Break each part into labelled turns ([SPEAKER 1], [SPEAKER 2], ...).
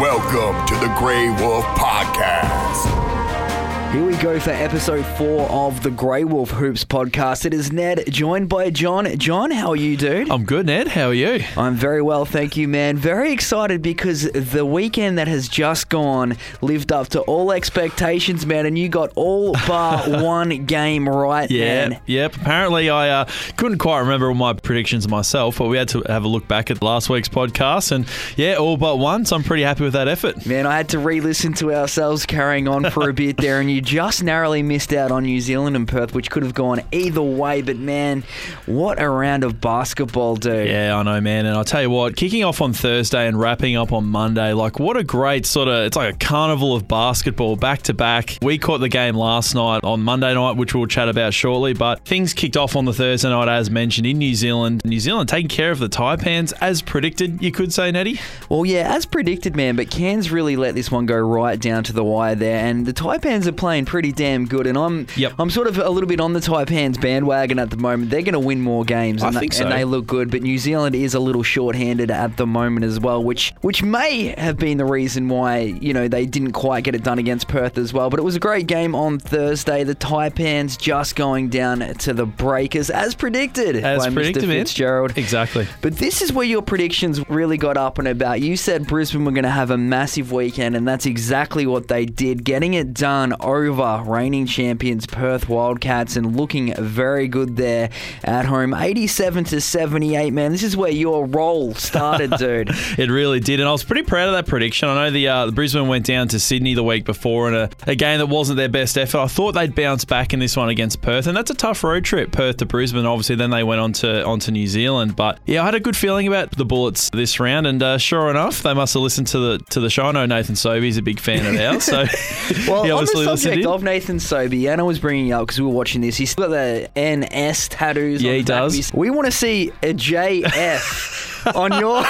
[SPEAKER 1] Welcome to the Grey Wolf Podcast.
[SPEAKER 2] Here we go for episode four of the Grey Wolf Hoops podcast. It is Ned, joined by John. John, how are you, dude?
[SPEAKER 3] I'm good, Ned. How are you?
[SPEAKER 2] I'm very well, thank you, man. Very excited because the weekend that has just gone lived up to all expectations, man, and you got all bar one game right,
[SPEAKER 3] Yeah,
[SPEAKER 2] man.
[SPEAKER 3] yep. Apparently, I uh, couldn't quite remember all my predictions myself, but we had to have a look back at last week's podcast, and yeah, all but one. So I'm pretty happy with that effort.
[SPEAKER 2] Man, I had to re-listen to ourselves carrying on for a bit there, and you just narrowly missed out on New Zealand and Perth, which could have gone either way. But man, what a round of basketball, dude!
[SPEAKER 3] Yeah, I know, man. And I'll tell you what, kicking off on Thursday and wrapping up on Monday, like what a great sort of, it's like a carnival of basketball back to back. We caught the game last night on Monday night, which we'll chat about shortly, but things kicked off on the Thursday night, as mentioned, in New Zealand. New Zealand taking care of the Taipans as predicted, you could say, Nettie.
[SPEAKER 2] Well, yeah, as predicted, man. But Cairns really let this one go right down to the wire there, and the Taipans are playing pretty damn good. And I'm,
[SPEAKER 3] Yep.
[SPEAKER 2] I'm sort of a little bit on the Taipans bandwagon at the moment. They're going to win more games,
[SPEAKER 3] I
[SPEAKER 2] and,
[SPEAKER 3] think
[SPEAKER 2] they,
[SPEAKER 3] so.
[SPEAKER 2] and they look good. But New Zealand is a little short-handed at the moment as well, which which may have been the reason why you know they didn't quite get it done against Perth as well. But it was a great game on Thursday. The Taipans just going down to the breakers as predicted
[SPEAKER 3] As
[SPEAKER 2] by
[SPEAKER 3] predicted,
[SPEAKER 2] Mr.
[SPEAKER 3] man.
[SPEAKER 2] Fitzgerald.
[SPEAKER 3] Exactly.
[SPEAKER 2] But this is where your predictions really got up and about. You said Brisbane were going to have a massive weekend, and that's exactly what they did, getting it done over reigning champions Perth Wildcats and looking very good there at home. 87 to 78, man. This is where your role started, dude.
[SPEAKER 3] It really did, and I was pretty proud of that prediction. I know the, uh, the Brisbane went down to Sydney the week before in a, a game that wasn't their best effort. I thought they'd bounce back in this one against Perth, and that's a tough road trip, Perth to Brisbane. Obviously, then they went on to onto New Zealand, but yeah, I had a good feeling about the Bullets this round, and uh, sure enough, they must have listened to the to the show. I know Nathan Sobey's a big fan of ours, so
[SPEAKER 2] Well,
[SPEAKER 3] he
[SPEAKER 2] on the
[SPEAKER 3] obviously listened in.
[SPEAKER 2] of Nathan Sobey, Anna was bringing it up because we were watching this. He's got the NS tattoos.
[SPEAKER 3] Yeah,
[SPEAKER 2] on
[SPEAKER 3] he
[SPEAKER 2] the
[SPEAKER 3] does.
[SPEAKER 2] his- We want to see a JF. on your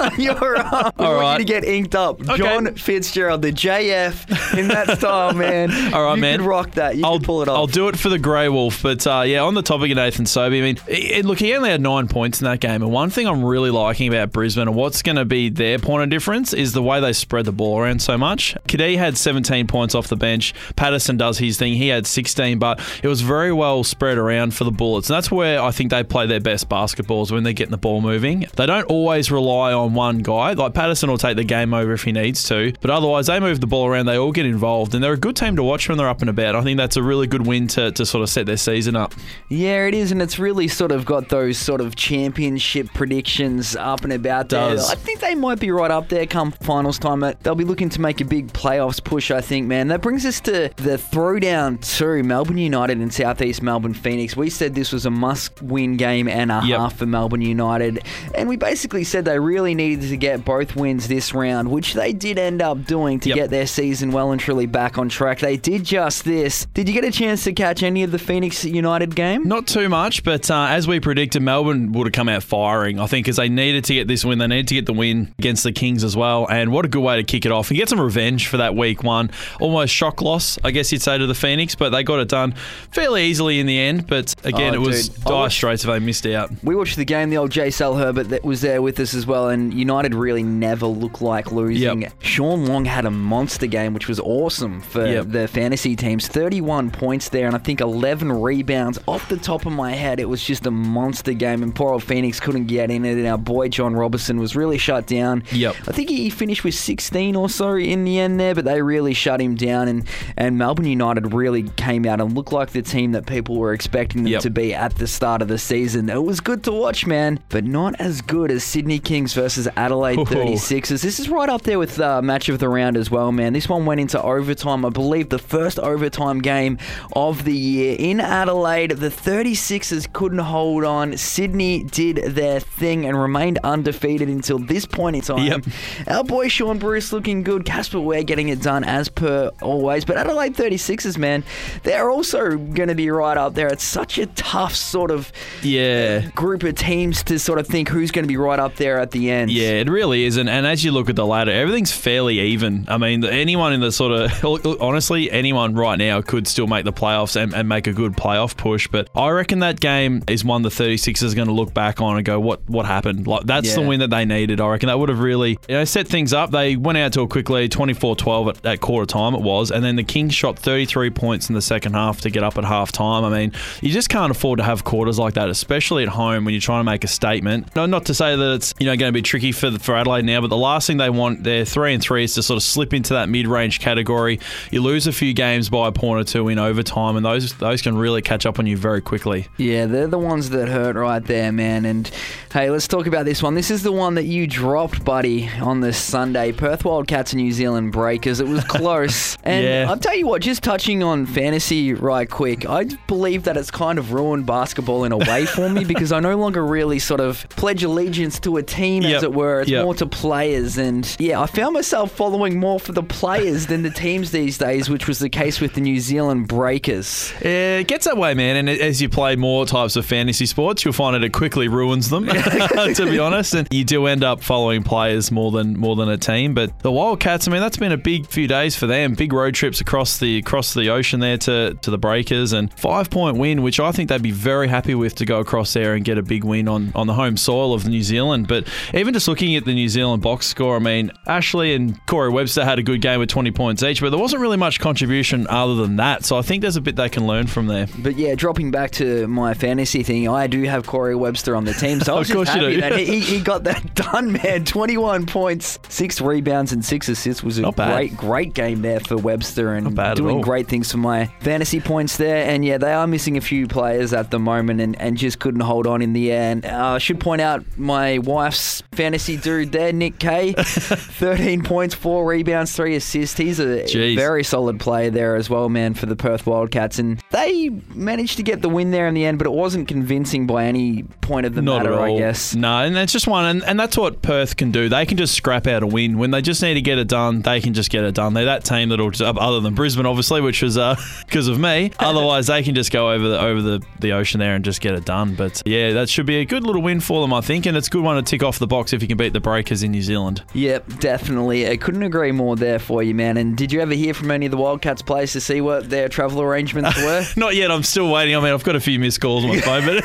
[SPEAKER 2] on your arm.
[SPEAKER 3] All
[SPEAKER 2] you to get inked up.
[SPEAKER 3] Okay.
[SPEAKER 2] John Fitzgerald, the JF in that style, man.
[SPEAKER 3] All right,
[SPEAKER 2] you
[SPEAKER 3] man.
[SPEAKER 2] could rock that. You
[SPEAKER 3] I'll
[SPEAKER 2] pull it off.
[SPEAKER 3] I'll do it for the Grey Wolf. But uh, yeah, on the topic of Nathan Sobey, I mean, it- look, he only had nine points in that game. And one thing I'm really liking about Brisbane and what's going to be their point of difference is the way they spread the ball around so much. Cadee had 17 points off the bench. Patterson does his thing. He had 16, but it was very well spread around for the Bullets. And that's where I think they play their best basketballs when they're getting the ball moving. They don't always rely on one guy. Like Patterson will take the game over if he needs to, but otherwise they move the ball around. They all get involved, and they're a good team to watch when they're up and about. I think that's a really good win to, to sort of set their season up.
[SPEAKER 2] Yeah, it is, and it's really sort of got those sort of championship predictions up and about there.
[SPEAKER 3] Does.
[SPEAKER 2] I think they might be right up there come finals time. They'll be looking to make a big playoffs push, I think, man. That brings us to the throwdown to Melbourne United and Southeast Melbourne Phoenix. We said this was a must-win game and a
[SPEAKER 3] Yep.
[SPEAKER 2] half for Melbourne United, and we basically said they really needed to get both wins this round, which they did end up doing to
[SPEAKER 3] Yep.
[SPEAKER 2] get their season well and truly back on track. They did just this. Did you get a chance to catch any of the Phoenix United game?
[SPEAKER 3] Not too much, but uh, as we predicted, Melbourne would have come out firing. I think because they needed to get this win, they needed to get the win against the Kings as well. And what a good way to kick it off and get some revenge for that week one. Almost shock loss, I guess you'd say, to the Phoenix, but they got it done fairly easily in the end. But again,
[SPEAKER 2] Oh,
[SPEAKER 3] it was
[SPEAKER 2] dude.
[SPEAKER 3] Dire
[SPEAKER 2] watched-
[SPEAKER 3] straits if they missed out.
[SPEAKER 2] We watched the game. The old J. Sal Herbert that was there with us as well, and United really never looked like losing.
[SPEAKER 3] Yep.
[SPEAKER 2] Shawn Long had a monster game, which was awesome for
[SPEAKER 3] Yep.
[SPEAKER 2] the fantasy teams. Thirty-one points there, and I think eleven rebounds. Off the top of my head, it was just a monster game, and poor old Phoenix couldn't get in it. And our boy John Robertson was really shut down.
[SPEAKER 3] Yep.
[SPEAKER 2] I think he finished with 16 or so in the end there, but they really shut him down, and and Melbourne United really came out and looked like the team that people were expecting them
[SPEAKER 3] Yep.
[SPEAKER 2] to be at the start of the season. It was good to watch, man, but not as good as Sydney Kings versus Adelaide
[SPEAKER 3] Oh.
[SPEAKER 2] 36ers. This is right up there with uh, match of the round as well, man. This one went into overtime. I believe the first overtime game of the year in Adelaide. The 36ers couldn't hold on. Sydney did their thing and remained undefeated until this point in time.
[SPEAKER 3] Yep.
[SPEAKER 2] Our boy Shaun Bruce looking good. Casper Ware getting it done as per always. But Adelaide 36ers, man, they're also going to be right up there. It's such a tough sort of
[SPEAKER 3] Yeah.
[SPEAKER 2] group of teams to sort of think who's going going to be right up there at the end.
[SPEAKER 3] Yeah, it really is. And, and as you look at the ladder, everything's fairly even. I mean, anyone in the sort of, honestly, anyone right now could still make the playoffs and, and make a good playoff push. But I reckon that game is one the 36ers are going to look back on and go, what what happened? Like That's
[SPEAKER 2] Yeah.
[SPEAKER 3] the win that they needed. I reckon that would have really you know, set things up. They went out to a quick lead, 24 12 at, at quarter time, it was. And then the Kings shot 33 points in the second half to get up at half time. I mean, you just can't afford to have quarters like that, especially at home when you're trying to make a statement. No, not to say that it's you know going to be tricky for for Adelaide now, but the last thing they want, they're three and three, is to sort of slip into that mid-range category. You lose a few games by a point or two in overtime, and those those can really catch up on you very quickly.
[SPEAKER 2] Yeah, they're the ones that hurt right there, man. And hey, let's talk about this one. This is the one that you dropped, buddy, on this Sunday. Perth Wildcats and New Zealand Breakers. It was close. and
[SPEAKER 3] Yeah.
[SPEAKER 2] I'll tell you what, just touching on fantasy right quick, I believe that it's kind of ruined basketball in a way for me because I no longer really sort of pledge allegiance to a team, as it were. It's
[SPEAKER 3] Yep.
[SPEAKER 2] more to players. And yeah, I found myself following more for the players than the teams these days, which was the case with the New Zealand Breakers.
[SPEAKER 3] Yeah, It gets that way, man. And as you play more types of fantasy sports, you'll find that it quickly ruins them. to be honest, and you do end up following players more than more than a team. But the Wildcats, I mean, that's been a big few days for them. Big road trips across the across the ocean there to to the Breakers, and five point win, which I think they'd be very happy with to go across there and get a big win on on the home soil of New Zealand. But even just looking at the New Zealand box score, I mean, Ashley and Corey Webster had a good game with 20 points each, but there wasn't really much contribution other than that. So I think there's a bit they can learn from there.
[SPEAKER 2] But yeah, dropping back to my fantasy thing, I do have Corey Webster on the team, so I was just happy
[SPEAKER 3] do.
[SPEAKER 2] that he, he got that done, man. Twenty-one points, six rebounds, and six assists was a
[SPEAKER 3] Not bad.
[SPEAKER 2] great, great game there for Webster, and
[SPEAKER 3] Not bad at
[SPEAKER 2] doing great things for my fantasy points there. And yeah, they are missing a few players at the moment, and, and just couldn't hold on in the end. Uh, I should point out my wife's fantasy dude there, Nick Kay, thirteen points, four rebounds, three assists. He's a
[SPEAKER 3] Jeez.
[SPEAKER 2] very solid player there as well, man, for the Perth Wildcats. And they managed to get the win there in the end, but it wasn't convincing by any point of the
[SPEAKER 3] Not
[SPEAKER 2] matter. I guess.
[SPEAKER 3] No, and that's just one, and, and that's what Perth can do. They can just scrap out a win when they just need to get it done. They can just get it done. They're that team that'll, just, other than Brisbane, obviously, which was uh, because of me. Otherwise, they can just go over the over the, the ocean there and just get it done. But yeah, that should be a good little win for them, I think, and it's a good one to tick off the box if you can beat the Breakers in New Zealand.
[SPEAKER 2] Yep, definitely. I couldn't agree more there for you, man. And did you ever hear from any of the Wildcats players to see what their travel arrangements were?
[SPEAKER 3] Not yet. I'm still waiting. I mean, I've got a few missed calls on my phone, but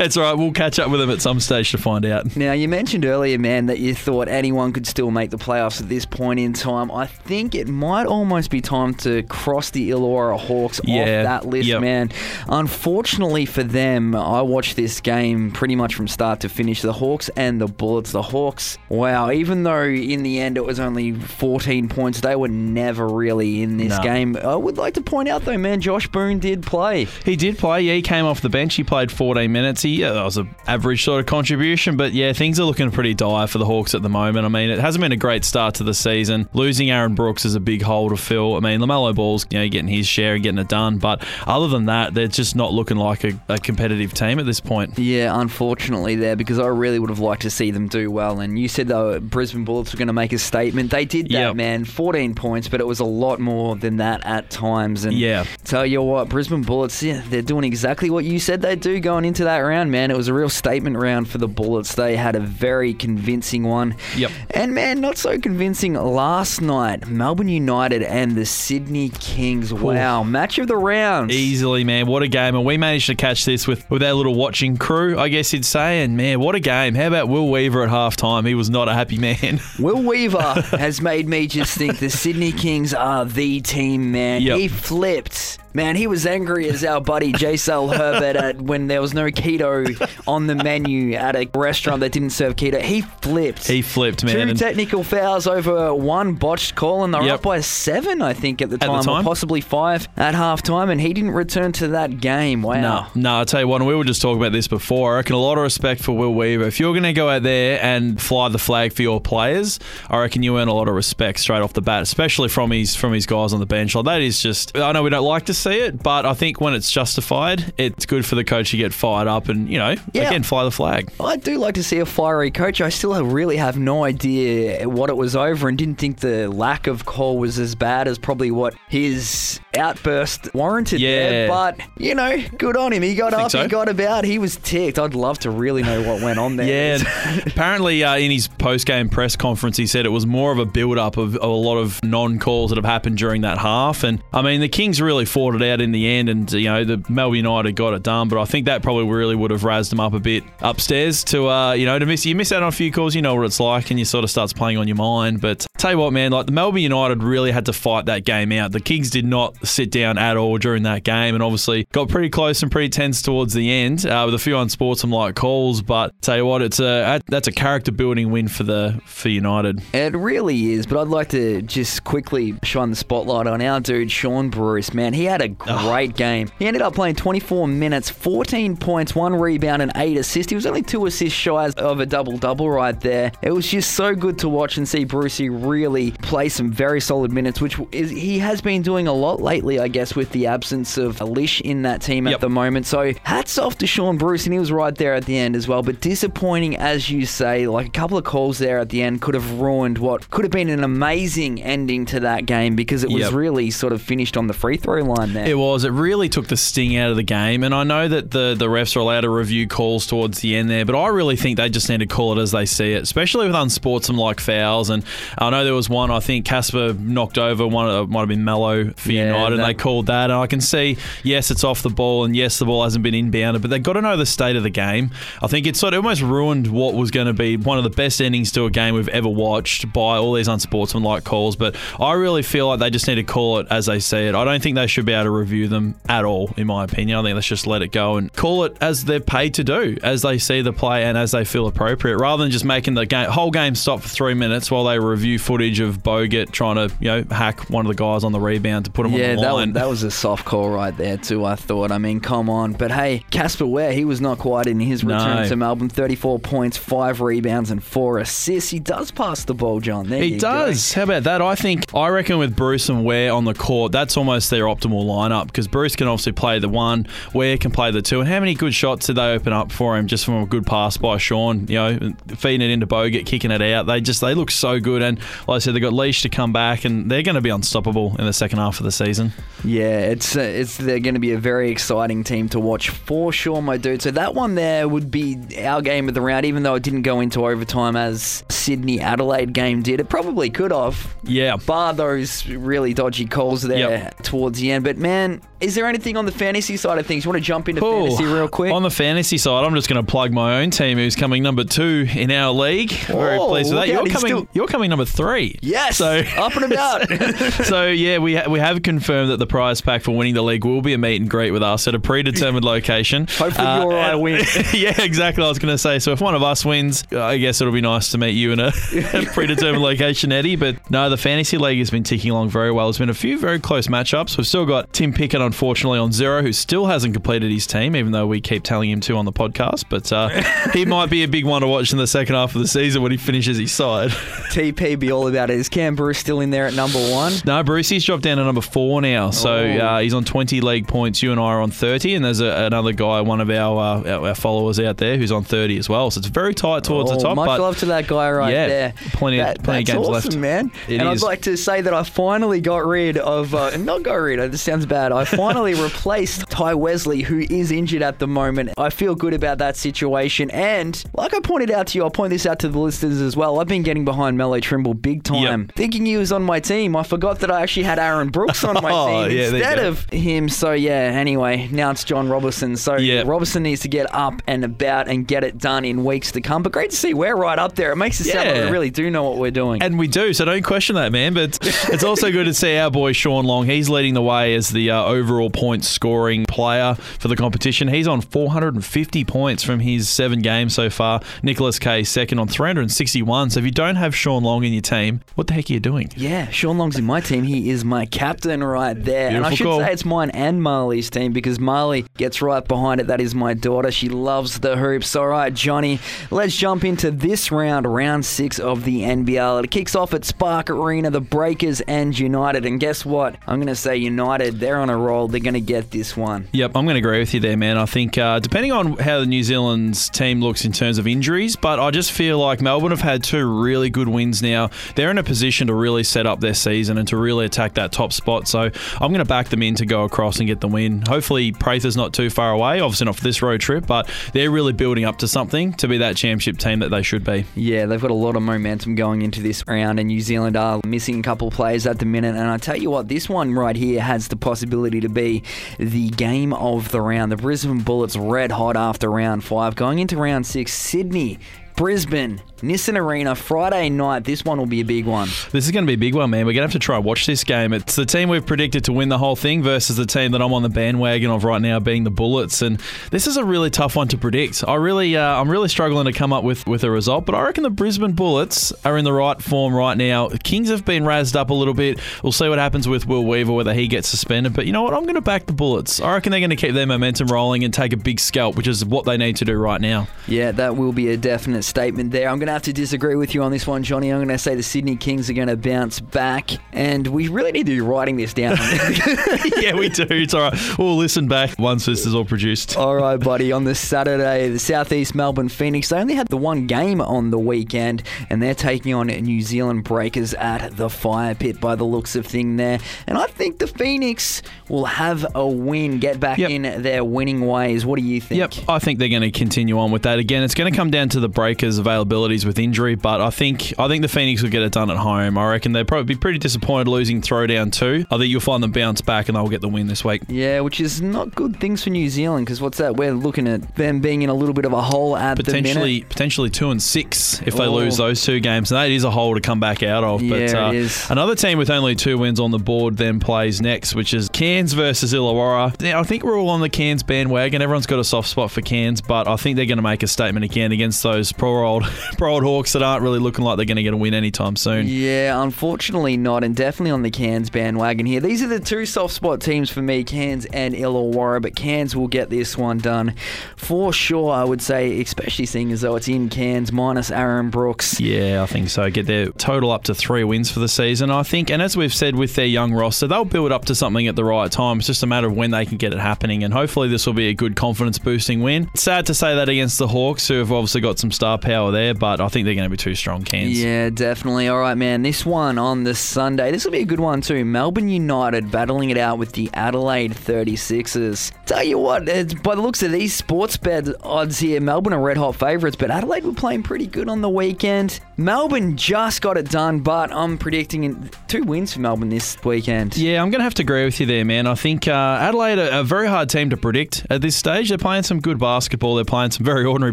[SPEAKER 3] it's all right. We'll catch up with them at some stage to find out.
[SPEAKER 2] Now, you mentioned earlier, man, that you thought anyone could still make the playoffs at this point in time. I think it might almost be time to cross the Illawarra Hawks
[SPEAKER 3] Yeah,
[SPEAKER 2] off that list,
[SPEAKER 3] yep.
[SPEAKER 2] man. Unfortunately for them, I watched this game pretty much from start to finish. The Hawks and the Bullets. The Hawks, wow, even though in the end it was only 14 points, they were never really in this
[SPEAKER 3] No.
[SPEAKER 2] game. I would like to point out, though, man, Josh Boone did play.
[SPEAKER 3] He did play. Yeah, he came off the bench. He played 14 minutes. He that was an average sort of contribution, but yeah, things are looking pretty dire for the Hawks at the moment. I mean, it hasn't been a great start to the season. Losing Aaron Brooks is a big hole to fill. I mean, LaMelo Ball's you know getting his share and getting it done, but other than that, they're just not looking like a, a competitive team at this point.
[SPEAKER 2] Yeah, unfortunately, there because I really would have liked to see them do well. And you said the Brisbane Bullets were going to make a statement. They did that,
[SPEAKER 3] Yep.
[SPEAKER 2] man. 14 points, but it was a lot more than that at times. And
[SPEAKER 3] Yeah.
[SPEAKER 2] tell you what, Brisbane Bullets, yeah, they're doing exactly what you said they'd do going into that round, man. It was a real statement round for the Bullets. They had a very convincing one.
[SPEAKER 3] Yep.
[SPEAKER 2] And man, not so convincing last night. Melbourne United and the Sydney Kings. Wow, match of the round.
[SPEAKER 3] Easily, man. What a game. And we managed to catch this with, with our little watching crew, I guess you'd say. And man, what a game. How about Will Weaver at halftime? He was not a happy man.
[SPEAKER 2] Will Weaver has made me just think the Sydney Kings are the team, man.
[SPEAKER 3] Yep.
[SPEAKER 2] He flipped. Man, he was angry as our buddy J-Cell Herbert at when there was no keto on the menu at a restaurant that didn't serve keto. He flipped.
[SPEAKER 3] he flipped, man.
[SPEAKER 2] Two technical fouls over one botched call, and they're
[SPEAKER 3] Yep.
[SPEAKER 2] up by seven, I think, at the
[SPEAKER 3] the
[SPEAKER 2] time, or possibly five at halftime, and he didn't return to that game. Wow.
[SPEAKER 3] No, no, I'll tell you what, and we were just talking about this before. I reckon a lot of respect for Will Weaver. If you're going to go out there and fly the flag for your players, I reckon you earn a lot of respect straight off the bat, especially from his from his guys on the bench. Like that is just, I know we don't like to see it, but I think when it's justified, it's good for the coach to get fired up and, you know,
[SPEAKER 2] Yeah.
[SPEAKER 3] again, fly the flag.
[SPEAKER 2] I do like to see a fiery coach. I still have- really have no idea what it was over and didn't think the lack of call was as bad as probably what his outburst warranted there.
[SPEAKER 3] Yeah.
[SPEAKER 2] But, you know, good on him. He got up,
[SPEAKER 3] so.
[SPEAKER 2] he got about, he was ticked. I'd love to really know what went on there.
[SPEAKER 3] Yeah, apparently uh, in his post-game press conference, he said it was more of a build-up of, of a lot of non-calls that have happened during that half. And I mean, the Kings really fought it out in the end, and you know the Melbourne United got it done. But I think that probably really would have razzed them up a bit upstairs to uh, you know to miss you miss out on a few calls. You know what it's like, and you sort of starts playing on your mind. But tell you what, man, like the Melbourne United really had to fight that game out. The Kings did not sit down at all during that game, and obviously got pretty close and pretty tense towards the end uh, with a few unsportsmanlike calls. But tell you what, it's a that's a character building win for the for United.
[SPEAKER 2] It really is, but I'd like to just quickly shine the spotlight on our dude, Shaun Bruce. Man, he had a great game. He ended up playing 24 minutes, 14 points, one rebound, and eight assists. He was only two assists shy of a double double right there. It was just so good to watch and see Brucey really play some very solid minutes, which is, he has been doing a lot lately, I guess, with the absence of Alish in that team at the moment. So hats off to Shaun Bruce, and he was right there at the end as well. But disappointing, as you say, like a couple of calls there at the end could have ruined what could have been an amazing ending to that game because it was
[SPEAKER 3] Yep.
[SPEAKER 2] really sort of finished on the free throw line there.
[SPEAKER 3] It was. It really took the sting out of the game. And I know that the, the refs are allowed to review calls towards the end there, but I really think they just need to call it as they see it, especially with unsportsmanlike fouls. And I know there was one, I think Casper knocked over one, uh, might have been Melo for
[SPEAKER 2] Yeah,
[SPEAKER 3] United, and they called that. And I can see, yes, it's off the ball, and yes, the ball hasn't been inbounded, but they've got to know the state of the game. I think it sort of almost ruined what was going to be one of the best endings to a game we've ever watched by all these unsportsmanlike calls. But I really feel like they just need to call it as they see it. I don't think they should be able to review them at all, in my opinion. I think let's just let it go and call it as they're paid to do, as they see the play and as they feel appropriate, rather than just making the game, whole game stop for three minutes while they review footage of Bogut trying to, you know, hack one of the guys on the rebound to put him
[SPEAKER 2] yeah,
[SPEAKER 3] on the
[SPEAKER 2] that
[SPEAKER 3] line.
[SPEAKER 2] that was a soft call right there too. I thought. I mean, come on. But hey, Casper Ware, he was not quite in his return
[SPEAKER 3] No.
[SPEAKER 2] to Melbourne. Thirty-four points, five rebounds, and four assists. He does pass the ball, John. There
[SPEAKER 3] He
[SPEAKER 2] you go.
[SPEAKER 3] does. How about that? I think I reckon with Bruce and Ware on the court, that's almost their optimal lineup because Bruce can obviously play the one, Ware can play the two. And how many good shots did they open up for him just from a good pass by Shaun? You know, feeding it into Bogut, kicking it out. They just they look so good. And like I said, they've got Lisch to come back, and they're going to be unstoppable in the second half of the season.
[SPEAKER 2] Yeah, it's uh, it's they're going to be a very exciting team to watch for sure, my dude. So that one there would be our game of the round, even though it didn't go into overtime as Sydney Adelaide game did. It probably could have,
[SPEAKER 3] Yeah.
[SPEAKER 2] bar those really dodgy calls there
[SPEAKER 3] Yep.
[SPEAKER 2] towards the end. But man, is there anything on the fantasy side of things? You want to jump into fantasy real quick?
[SPEAKER 3] On the fantasy side, I'm just going to plug my own team, who's coming number two in our league. Very pleased with that. You're coming.
[SPEAKER 2] still-
[SPEAKER 3] You're coming number three.
[SPEAKER 2] yes,
[SPEAKER 3] So
[SPEAKER 2] up and about.
[SPEAKER 3] so yeah, we ha- we have confirmed that the prize pack for winning the league will be a meet and greet with us at a predetermined location.
[SPEAKER 2] Hopefully you or I win.
[SPEAKER 3] yeah, exactly. I was going to say. So if one of us wins, I guess it'll be nice to meet you in a, a predetermined location, Eddie. But no, the fantasy league has been ticking along very well. There's been a few very close matchups. We've still got Tim Pickett, unfortunately, on zero, who still hasn't completed his team, even though we keep telling him to on the podcast. But uh, he might be a big one to watch in the second half of the season when he finishes his side.
[SPEAKER 2] TP be all about it. Is Cam Bruce still in there at number one?
[SPEAKER 3] No, Bruce, Brucey's dropped down to number four now. So
[SPEAKER 2] Oh.
[SPEAKER 3] uh, he's on 20 league points. You and I are on 30. And there's a, another guy, one of our, uh, our followers out there, who's on 30 as well. So it's very tight towards
[SPEAKER 2] Oh,
[SPEAKER 3] the top.
[SPEAKER 2] Much
[SPEAKER 3] but
[SPEAKER 2] love to that guy right
[SPEAKER 3] Yeah,
[SPEAKER 2] there.
[SPEAKER 3] plenty of-
[SPEAKER 2] That-
[SPEAKER 3] plenty of games
[SPEAKER 2] awesome,
[SPEAKER 3] left.
[SPEAKER 2] man.
[SPEAKER 3] It
[SPEAKER 2] and
[SPEAKER 3] is.
[SPEAKER 2] I'd like to say that I finally got rid of, uh, not got rid. This sounds bad. I finally replaced Tai Wesley, who is injured at the moment. I feel good about that situation. And like I pointed out to you, I'll point this out to the listeners as well. I've been getting behind Melo Trimble big time,
[SPEAKER 3] Yep.
[SPEAKER 2] thinking he was on my team. I forgot that I actually had Aaron Brooks on my
[SPEAKER 3] Oh,
[SPEAKER 2] team
[SPEAKER 3] yeah,
[SPEAKER 2] instead of him. So yeah. Anyway, now it's John Robertson. So
[SPEAKER 3] Yeah.
[SPEAKER 2] Robertson needs to get up and about and get it done in weeks to come. But great to see we're right up there. It makes it sound like we really do know what we're doing.
[SPEAKER 3] And we do, so don't question that, man. But it's also good to see our boy Shawn Long. He's leading the way as the uh, overall points scoring player for the competition. He's on 450 points from his seven games so far. Nicholas Kay second on 361. So if you don't have Shawn Long in your team, what the heck are you doing?
[SPEAKER 2] Yeah, Shawn Long's in my team. He is my captain right there. Beautiful and I should say it's mine and Marley's team because Marley gets right behind it. That is my daughter. She loves the hoops. All right, Johnny, let's jump into this round, round six of the NBL. It kicks off at Spark Arena, the Breakers and United. And guess what? I'm going to say United, they're on a roll. They're going to get this one.
[SPEAKER 3] Yep, I'm going to agree with you there, man. I think uh, depending on how the New Zealand's team looks in terms of injuries, but I just feel like Melbourne have had two really good wins now. They're in a position to really set up their season and to really attack that top spot. So I'm going to back them in to go across and get the win. Hopefully, Prather's not too far away. Obviously, not for this road trip, but they're really building up to something to be that championship team that they should be.
[SPEAKER 2] Yeah, they've got a lot of momentum going into this round, and New Zealand are missing a couple of players at the minute. And I tell you what, this one right here has the possibility to be the game of the round. The Brisbane Bullets red hot after round five, going into round six. Sydney. Brisbane, Nissan Arena, Friday night. This one will be a big one.
[SPEAKER 3] This is going to be a big one, man. We're going to have to try and watch this game. It's the team we've predicted to win the whole thing versus the team that I'm on the bandwagon of right now, being the Bullets. And this is a really tough one to predict. I really, uh, I'm really struggling to come up with with a result. But I reckon the Brisbane Bullets are in the right form right now. Kings have been razzed up a little bit. We'll see what happens with Will Weaver, whether he gets suspended. But you know what? I'm going to back the Bullets. I reckon they're going to keep their momentum rolling and take a big scalp, which is what they need to do right now.
[SPEAKER 2] Yeah, that will be a definite statement there. I'm going to have to disagree with you on this one, Johnny. I'm going to say the Sydney Kings are going to bounce back, and we really need to be writing this down.
[SPEAKER 3] yeah, we do. It's all right. We'll listen back once this is all produced.
[SPEAKER 2] All right, buddy. On this Saturday, the Southeast Melbourne Phoenix, they only had the one game on the weekend, and they're taking on New Zealand Breakers at the Fire Pit by the looks of thing there. And I think the Phoenix will have a win, get back
[SPEAKER 3] Yep.
[SPEAKER 2] in their winning ways. What do you think?
[SPEAKER 3] Yep, I think they're going to continue on with that. Again, it's going to come down to the Breakers' availabilities with injury, but I think I think the Phoenix will get it done at home. I reckon they'll probably be pretty disappointed losing Throwdown two. I think you'll find them bounce back and they'll get the win this week.
[SPEAKER 2] Yeah, which is not good things for New Zealand because what's that? We're looking at them being in a little bit of a hole at the
[SPEAKER 3] Potentially, potentially two and six if they
[SPEAKER 2] Oh.
[SPEAKER 3] lose those two games, and that is a hole to come back out of. but
[SPEAKER 2] Yeah,
[SPEAKER 3] uh,
[SPEAKER 2] it is.
[SPEAKER 3] another team with only two wins on the board then plays next, which is Cairns versus Illawarra. Now, I think we're all on the Cairns bandwagon. Everyone's got a soft spot for Cairns, but I think they're going to make a statement again against those poor old, poor old Hawks that aren't really looking like they're going to get a win anytime soon.
[SPEAKER 2] Yeah, unfortunately not, and definitely on the Cairns bandwagon here. These are the two soft spot teams for me, Cairns and Illawarra, but Cairns will get this one done for sure, I would say, especially seeing as though it's in Cairns minus Aaron Brooks.
[SPEAKER 3] Yeah, I think so. Get their total up to three wins for the season, I think. And as we've said with their young roster, they'll build up to something at the right time. It's just a matter of when they can get it happening. And hopefully, this will be a good confidence boosting win. It's Sad to say that against the Hawks, who have obviously got some star power there, but I think they're going to be too strong, Cairns.
[SPEAKER 2] Yeah, definitely. All right, man. This one on the Sunday. This will be a good one too. Melbourne United battling it out with the Adelaide 36ers. Tell you what, it's, by the looks of these sports bet odds here, Melbourne are red hot favourites, but Adelaide were playing pretty good on the weekend. Melbourne just got it done, but I'm predicting two wins for Melbourne this weekend.
[SPEAKER 3] Yeah, I'm going to have to agree with you there, man. I think uh, Adelaide are a very hard team to predict at this stage. They're playing some good basketball. They're playing some very ordinary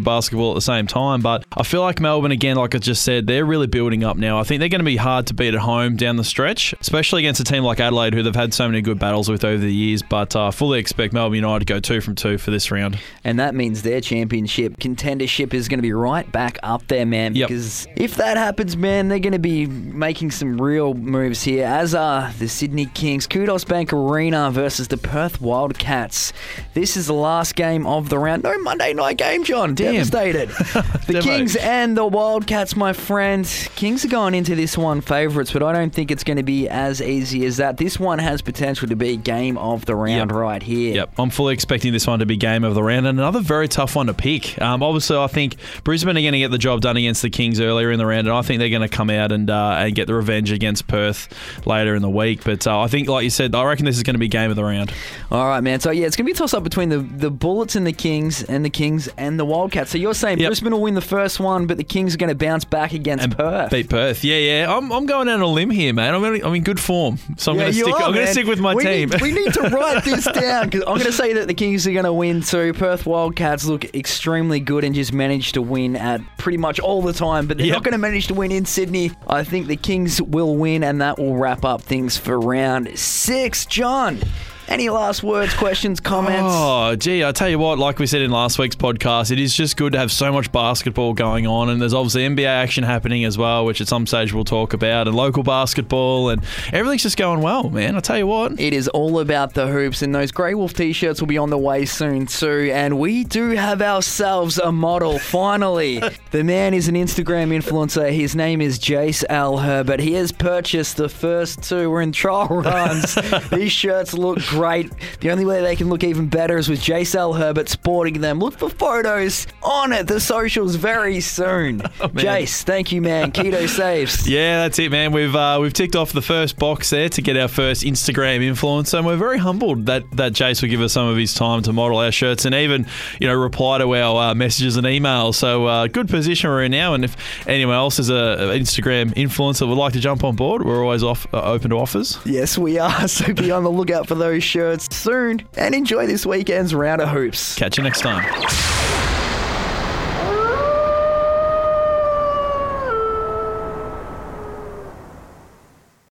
[SPEAKER 3] basketball at the same time. But I feel like Melbourne, again, like I just said, they're really building up now. I think they're going to be hard to beat at home down the stretch, especially against a team like Adelaide, who they've had so many good battles with over the years. But uh, I fully expect Melbourne United to go two from two for this round.
[SPEAKER 2] And that means their championship contendership is going to be right back up there, man.
[SPEAKER 3] Yep.
[SPEAKER 2] Because if that happens, man, they're going to be making some real moves here, as are the Sydney Kings. Qudos Bank Arena versus the Perth Wildcats. This is the last game of the round. No Monday night game, John.
[SPEAKER 3] Damn.
[SPEAKER 2] Devastated. the
[SPEAKER 3] Devo.
[SPEAKER 2] Kings and the Wildcats, my friend. Kings are going into this one favourites, but I don't think it's going to be as easy as that. This one has potential to be game of the round
[SPEAKER 3] Yep.
[SPEAKER 2] right here.
[SPEAKER 3] Yep, I'm fully expecting this one to be game of the round and another very tough one to pick. Um, obviously, I think Brisbane are going to get the job done against the Kings earlier in the round, and I think they're going to come out and uh, and get the revenge against Perth later in the week. But uh, I think, like you said, I reckon this is going to be game of the round.
[SPEAKER 2] All right, man. So yeah, it's gonna be a toss up between the, the Bullets and the Kings, and the Kings and the Wildcats. So you're saying
[SPEAKER 3] Yep.
[SPEAKER 2] Brisbane will win the first one, but the Kings are gonna bounce back against
[SPEAKER 3] And
[SPEAKER 2] Perth.
[SPEAKER 3] Beat Perth, yeah, yeah. I'm, I'm going out on a limb here, man. I'm, gonna, I'm in good form, so I'm
[SPEAKER 2] yeah,
[SPEAKER 3] going to stick.
[SPEAKER 2] are,
[SPEAKER 3] I'm going to stick with my
[SPEAKER 2] we
[SPEAKER 3] team.
[SPEAKER 2] Need, we need to write this down because I'm going to say that the Kings are going to win too. Perth Wildcats look extremely good and just manage to win at pretty much all the time, but they're
[SPEAKER 3] Yep.
[SPEAKER 2] not going to manage to win in Sydney. I think the Kings will win, and that will wrap up things for round six. John, Any last words, questions, comments?
[SPEAKER 3] Oh, gee, I tell you what, like we said in last week's podcast, it is just good to have so much basketball going on. And there's obviously NBA action happening as well, which at some stage we'll talk about, and local basketball, and everything's just going well, man. I tell you what.
[SPEAKER 2] It is all about the hoops, and those Grey Wolf t shirts will be on the way soon, too. And we do have ourselves a model, finally. the man is an Instagram influencer. His name is Jace Al Herbert. He has purchased the first two. We're in trial runs. These shirts look great. The only way they can look even better is with Jace Al Herbert sporting them. Look for photos on it, the socials, very soon. Jace, thank you, man. Keto saves.
[SPEAKER 3] Yeah, that's it, man. We've uh, we've ticked off the first box there to get our first Instagram influencer, and we're very humbled that that Jace will give us some of his time to model our shirts and even you know reply to our uh, messages and emails. So uh, good position we're in now. And if anyone else is a, a Instagram influencer would like to jump on board, we're always off uh, open to offers.
[SPEAKER 2] Yes, we are. So be on the lookout for those shirts soon and enjoy this weekend's round of hoops.
[SPEAKER 3] Catch you next time.